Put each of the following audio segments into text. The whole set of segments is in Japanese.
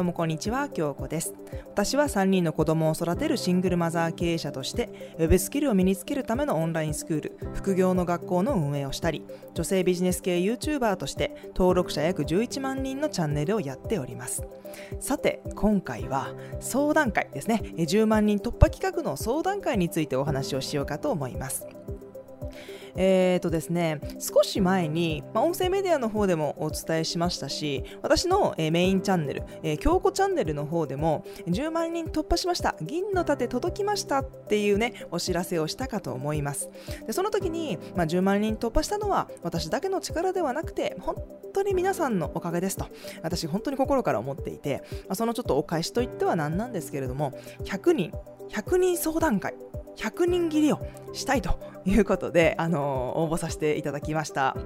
どうもこんにちは、京子です。私は3人の子供を育てるシングルマザー経営者として、ウェブスキルを身につけるためのオンラインスクール、副業の学校の運営をしたり、女性ビジネス系 YouTuber として登録者約11万人のチャンネルをやっております。さて、今回は相談会ですね。10万人突破企画の相談会についてお話をしようかと思います。えーとですね、少し前に、まあ、音声メディアの方でもお伝えしましたし、私の、えー、メインチャンネル、えー、京子チャンネルの方でも、10万人突破しました、銀の盾届きましたっていうね、お知らせをしたかと思います。でその時に、まあ、10万人突破したのは、私だけの力ではなくて、本当に皆さんのおかげですと、私本当に心から思っていて、まあ、そのちょっとお返しといっては何なんですけれども、100人、100人相談会、100人切りをしたいということで、あの応募させていただきました。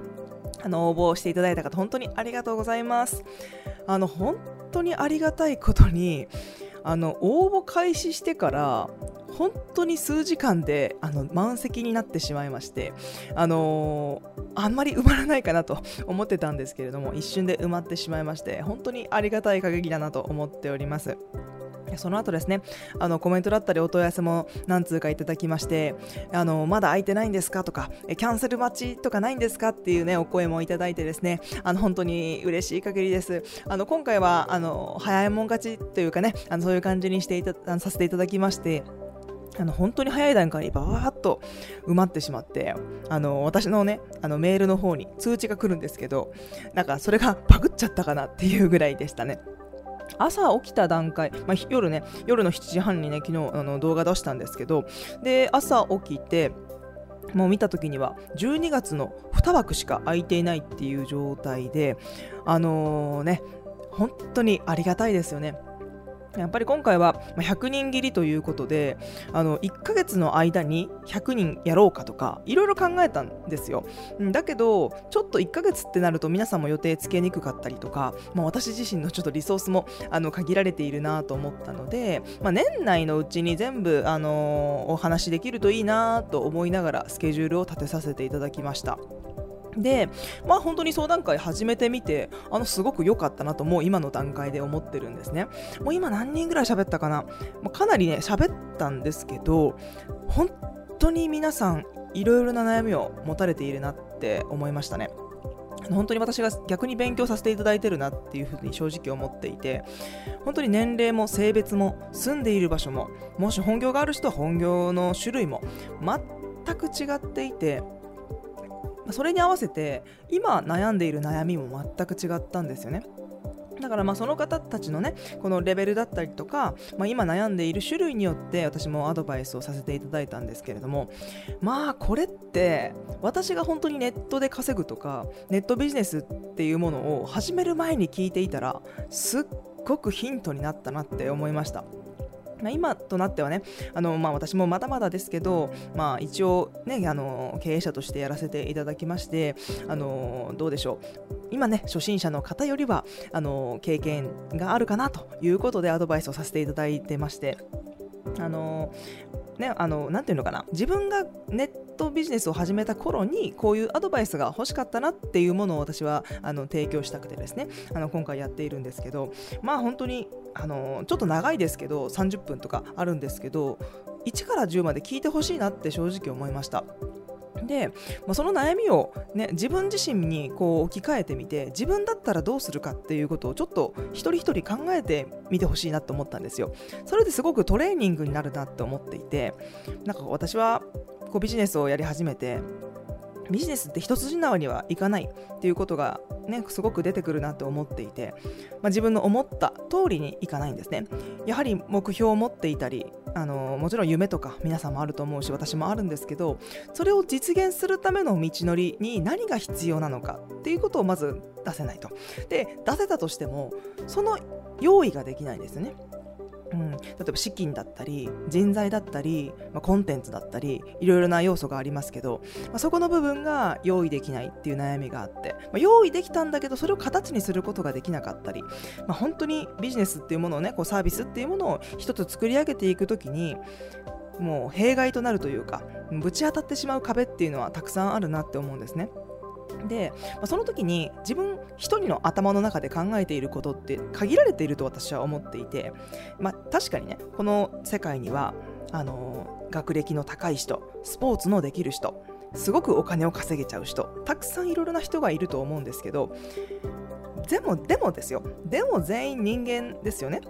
あの応募していただいた方、本当にありがとうございます。あの本当にありがたいことに、あの応募開始してから本当に数時間であの満席になってしまいまして、あのー、あんまり埋まらないかなと思ってたんですけれども一瞬で埋まってしまいまして本当にありがたい限りだなと思っております。その後ですね、あのコメントだったりお問い合わせも何通かいただきまして、あのまだ空いてないんですかとか、キャンセル待ちとかないんですかっていうね、お声もいただいてですね、あの本当に嬉しい限りです。あの今回はあの早いもん勝ちというかね、あのそういう感じにしていたあのさせていただきまして、あの本当に早い段階にバーッと埋まってしまってあの私のねあのメールの方に通知が来るんですけどなんかそれがバグっちゃったかなっていうぐらいでしたね。朝起きた段階、まあ、夜ね、夜の7時半にね、昨日あの動画出したんですけど、で、朝起きて、もう見た時には12月の2枠しか空いていないっていう状態で、あのー、ね、本当にありがたいですよね。やっぱり今回は100人切りということであの1ヶ月の間に100人やろうかとかいろいろ考えたんですよだけどちょっと1ヶ月ってなると皆さんも予定つけにくかったりとか、まあ、私自身のちょっとリソースもあの限られているなと思ったので、まあ、年内のうちに全部、あのー、お話できるといいなと思いながらスケジュールを立てさせていただきました。で、まあ本当に相談会始めてみて、あのすごく良かったなともう今の段階で思ってるんですね。もう今何人ぐらい喋ったかな、まあ、かなりね、喋ったんですけど、本当に皆さんいろいろな悩みを持たれているなって思いましたね。本当に私が逆に勉強させていただいてるなっていうふうに正直思っていて本当に年齢も性別も住んでいる場所ももし本業がある人は本業の種類も全く違っていてそれに合わせて今悩んでいる悩みも全く違ったんですよね。だからまあその方たちのねこのレベルだったりとか、まあ、今悩んでいる種類によって私もアドバイスをさせていただいたんですけれどもまあこれって私が本当にネットで稼ぐとかネットビジネスっていうものを始める前に聞いていたらすっごくヒントになったなって思いました。まあ、今となってはねあの、まあ、私もまだまだですけど、まあ、一応、ね、あの経営者としてやらせていただきましてあのどうでしょう。今ね初心者の方よりはあの経験があるかなということでアドバイスをさせていただいてまして。あのね、あの、なていうのかな、自分がネットビジネスを始めた頃に、こういうアドバイスが欲しかったなっていうものを私はあの提供したくてですね、あの今回やっているんですけど、まあ本当に、あのちょっと長いですけど、30分とかあるんですけど、1から10まで聞いてほしいなって正直思いました。で、まあ、その悩みを、ね、自分自身にこう置き換えてみて自分だったらどうするかっていうことをちょっと一人一人考えてみてほしいなと思ったんですよ。それですごくトレーニングになるなって思っていてなんか私はこうビジネスをやり始めてビジネスって一筋縄にはいかないっていうことがね、すごく出てくるなと思っていて、まあ、自分の思った通りにいかないんですね。やはり目標を持っていたり、あのもちろん夢とか皆さんもあると思うし私もあるんですけどそれを実現するための道のりに何が必要なのかっていうことをまず出せないと。で出せたとしてもその用意ができないんですね。うん、例えば資金だったり人材だったり、まあ、コンテンツだったりいろいろな要素がありますけど、まあ、そこの部分が用意できないっていう悩みがあって、まあ、用意できたんだけどそれを形にすることができなかったり、ま本当にビジネスっていうものをねこうサービスっていうものを一つ作り上げていくときにもう弊害となるというかぶち当たってしまう壁っていうのはたくさんあるなって思うんですね。で、まあ、その時に自分一人の頭の中で考えていることって限られていると私は思っていて、まあ、確かにねこの世界にはあの学歴の高い人スポーツのできる人すごくお金を稼げちゃう人たくさんいろいろな人がいると思うんですけどでもでもですよでも全員人間ですよね。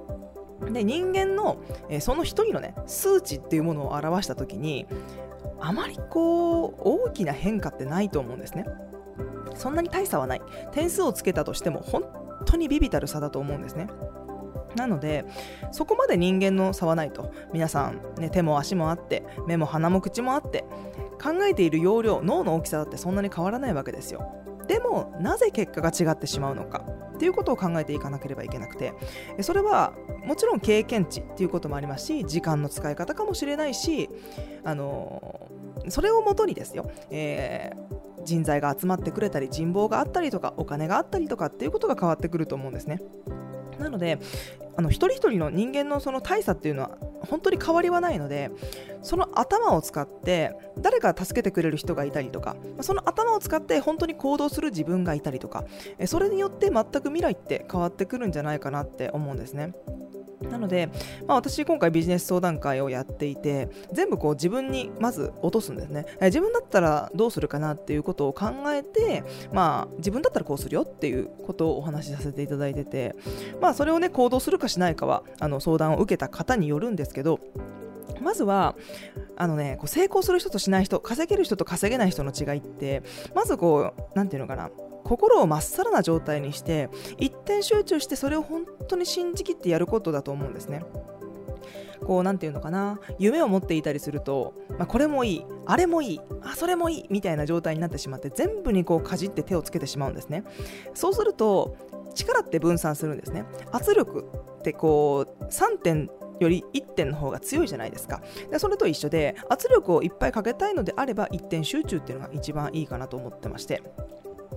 で人間の、えー、その一人のね数値っていうものを表した時にあまりこう大きな変化ってないと思うんですね。そんなに大差はない。点数をつけたとしても本当にビビたる差だと思うんですね。なのでそこまで人間の差はないと。皆さん、ね、手も足もあって目も鼻も口もあって考えている容量脳の大きさだってそんなに変わらないわけですよ。でもなぜ結果が違ってしまうのかっていうことを考えていかなければいけなくてそれはもちろん経験値っていうこともありますし時間の使い方かもしれないしあのそれをもとにですよ、えー、人材が集まってくれたり人望があったりとかお金があったりとかっていうことが変わってくると思うんですねなのであの一人一人の人間のその大差っていうのは本当に変わりはないのでその頭を使って誰か助けてくれる人がいたりとかその頭を使って本当に行動する自分がいたりとかそれによって全く未来って変わってくるんじゃないかなって思うんですね。なので、まあ、私今回ビジネス相談会をやっていて全部こう自分にまず落とすんですね、自分だったらどうするかなっていうことを考えて、まあ、自分だったらこうするよっていうことをお話しさせていただいてて、まあ、それをね行動するかしないかはあの相談を受けた方によるんですけどまずはあのねこう成功する人としない人稼げる人と稼げない人の違いってまずこう何て言うのかな心をまっさらな状態にして一点集中してそれを本当に信じきってやることだと思うんですね。こう何て言うのかな。夢を持っていたりすると、まあ、これもいいあれもいいあそれもいいみたいな状態になってしまって全部にこうかじって手をつけてしまうんですね。そうすると力って分散するんですね。圧力ってこう3点より1点の方が強いじゃないですか。でそれと一緒で圧力をいっぱいかけたいのであれば一点集中っていうのが一番いいかなと思ってまして。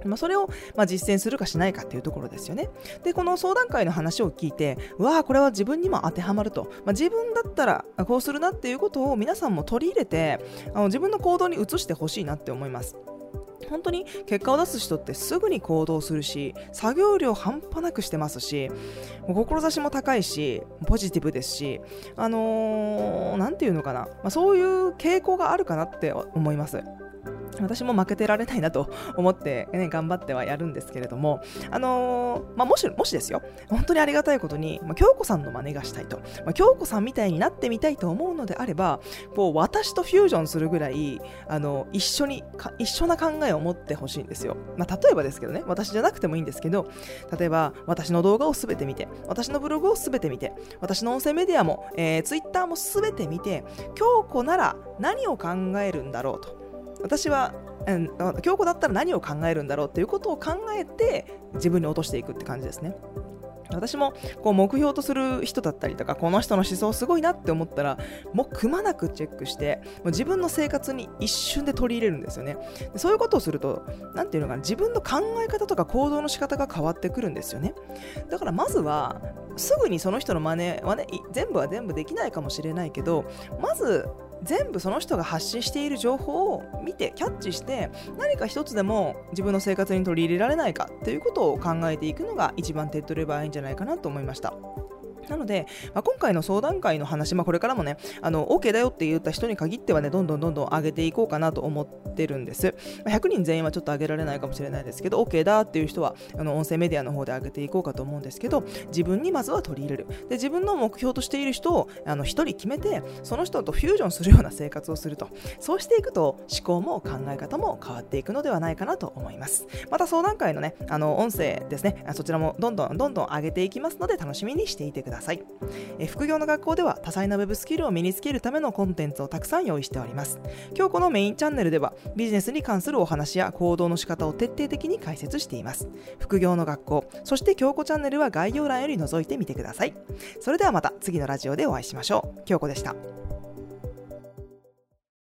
まあ、それをま実践するかしないかっていうところですよね。で、この相談会の話を聞いて、わあ、これは自分にも当てはまると。まあ、自分だったらこうするなっていうことを皆さんも取り入れて、あの自分の行動に移してほしいなって思います。本当に結果を出す人ってすぐに行動するし作業量半端なくしてますし志も高いしポジティブですしあの何、ー、て言うのかな、まあ、そういう傾向があるかなって思います私も負けてられないなと思って、ね、頑張ってはやるんですけれども、あのー、まあ、もし、もしですよ、本当にありがたいことに、まあ、京子さんの真似がしたいと、まあ、京子さんみたいになってみたいと思うのであれば、こう、私とフュージョンするぐらい、あの、一緒に、一緒な考えを持ってほしいんですよ。まあ、例えばですけどね、私じゃなくてもいいんですけど、例えば、私の動画をすべて見て、私のブログをすべて見て、私の音声メディアも、えー、ツイッターもすべて見て、京子なら何を考えるんだろうと。私は、うん、京子だったら何を考えるんだろうっていうことを考えて自分に落としていくって感じですね。私もこう目標とする人だったりとかこの人の思想すごいなって思ったらもうくまなくチェックしてもう自分の生活に一瞬で取り入れるんですよねそういうことをすると何ていうのかな自分の考え方とか行動の仕方が変わってくるんですよねだからまずはすぐにその人の真似はね全部は全部できないかもしれないけどまず全部その人が発信している情報を見てキャッチして何か一つでも自分の生活に取り入れられないかということを考えていくのが一番手っ取り早いんじゃないかなと思いました。なので、まあ、今回の相談会の話、まあ、これからもね、あの OK だよって言った人に限ってはね、どんどんどんどん上げていこうかなと思ってるんです。まあ、100人全員はちょっと上げられないかもしれないですけど、OK だっていう人は、あの音声メディアの方で上げていこうかと思うんですけど、自分にまずは取り入れる。で、自分の目標としている人をあの1人決めて、その人とフュージョンするような生活をすると。そうしていくと、思考も考え方も変わっていくのではないかなと思います。また相談会のね、あの音声ですね、そちらもどんどんどんどん上げていきますので、楽しみにしていてくださいださい。え副業の学校では多彩な Web スキルを身につけるためのコンテンツをたくさん用意しております。今日このメインチャンネルではビジネスに関するお話や行動の仕方を徹底的に解説しています。副業の学校そして京子チャンネルは概要欄より覗いてみてください。それではまた次のラジオでお会いしましょう。京子でした。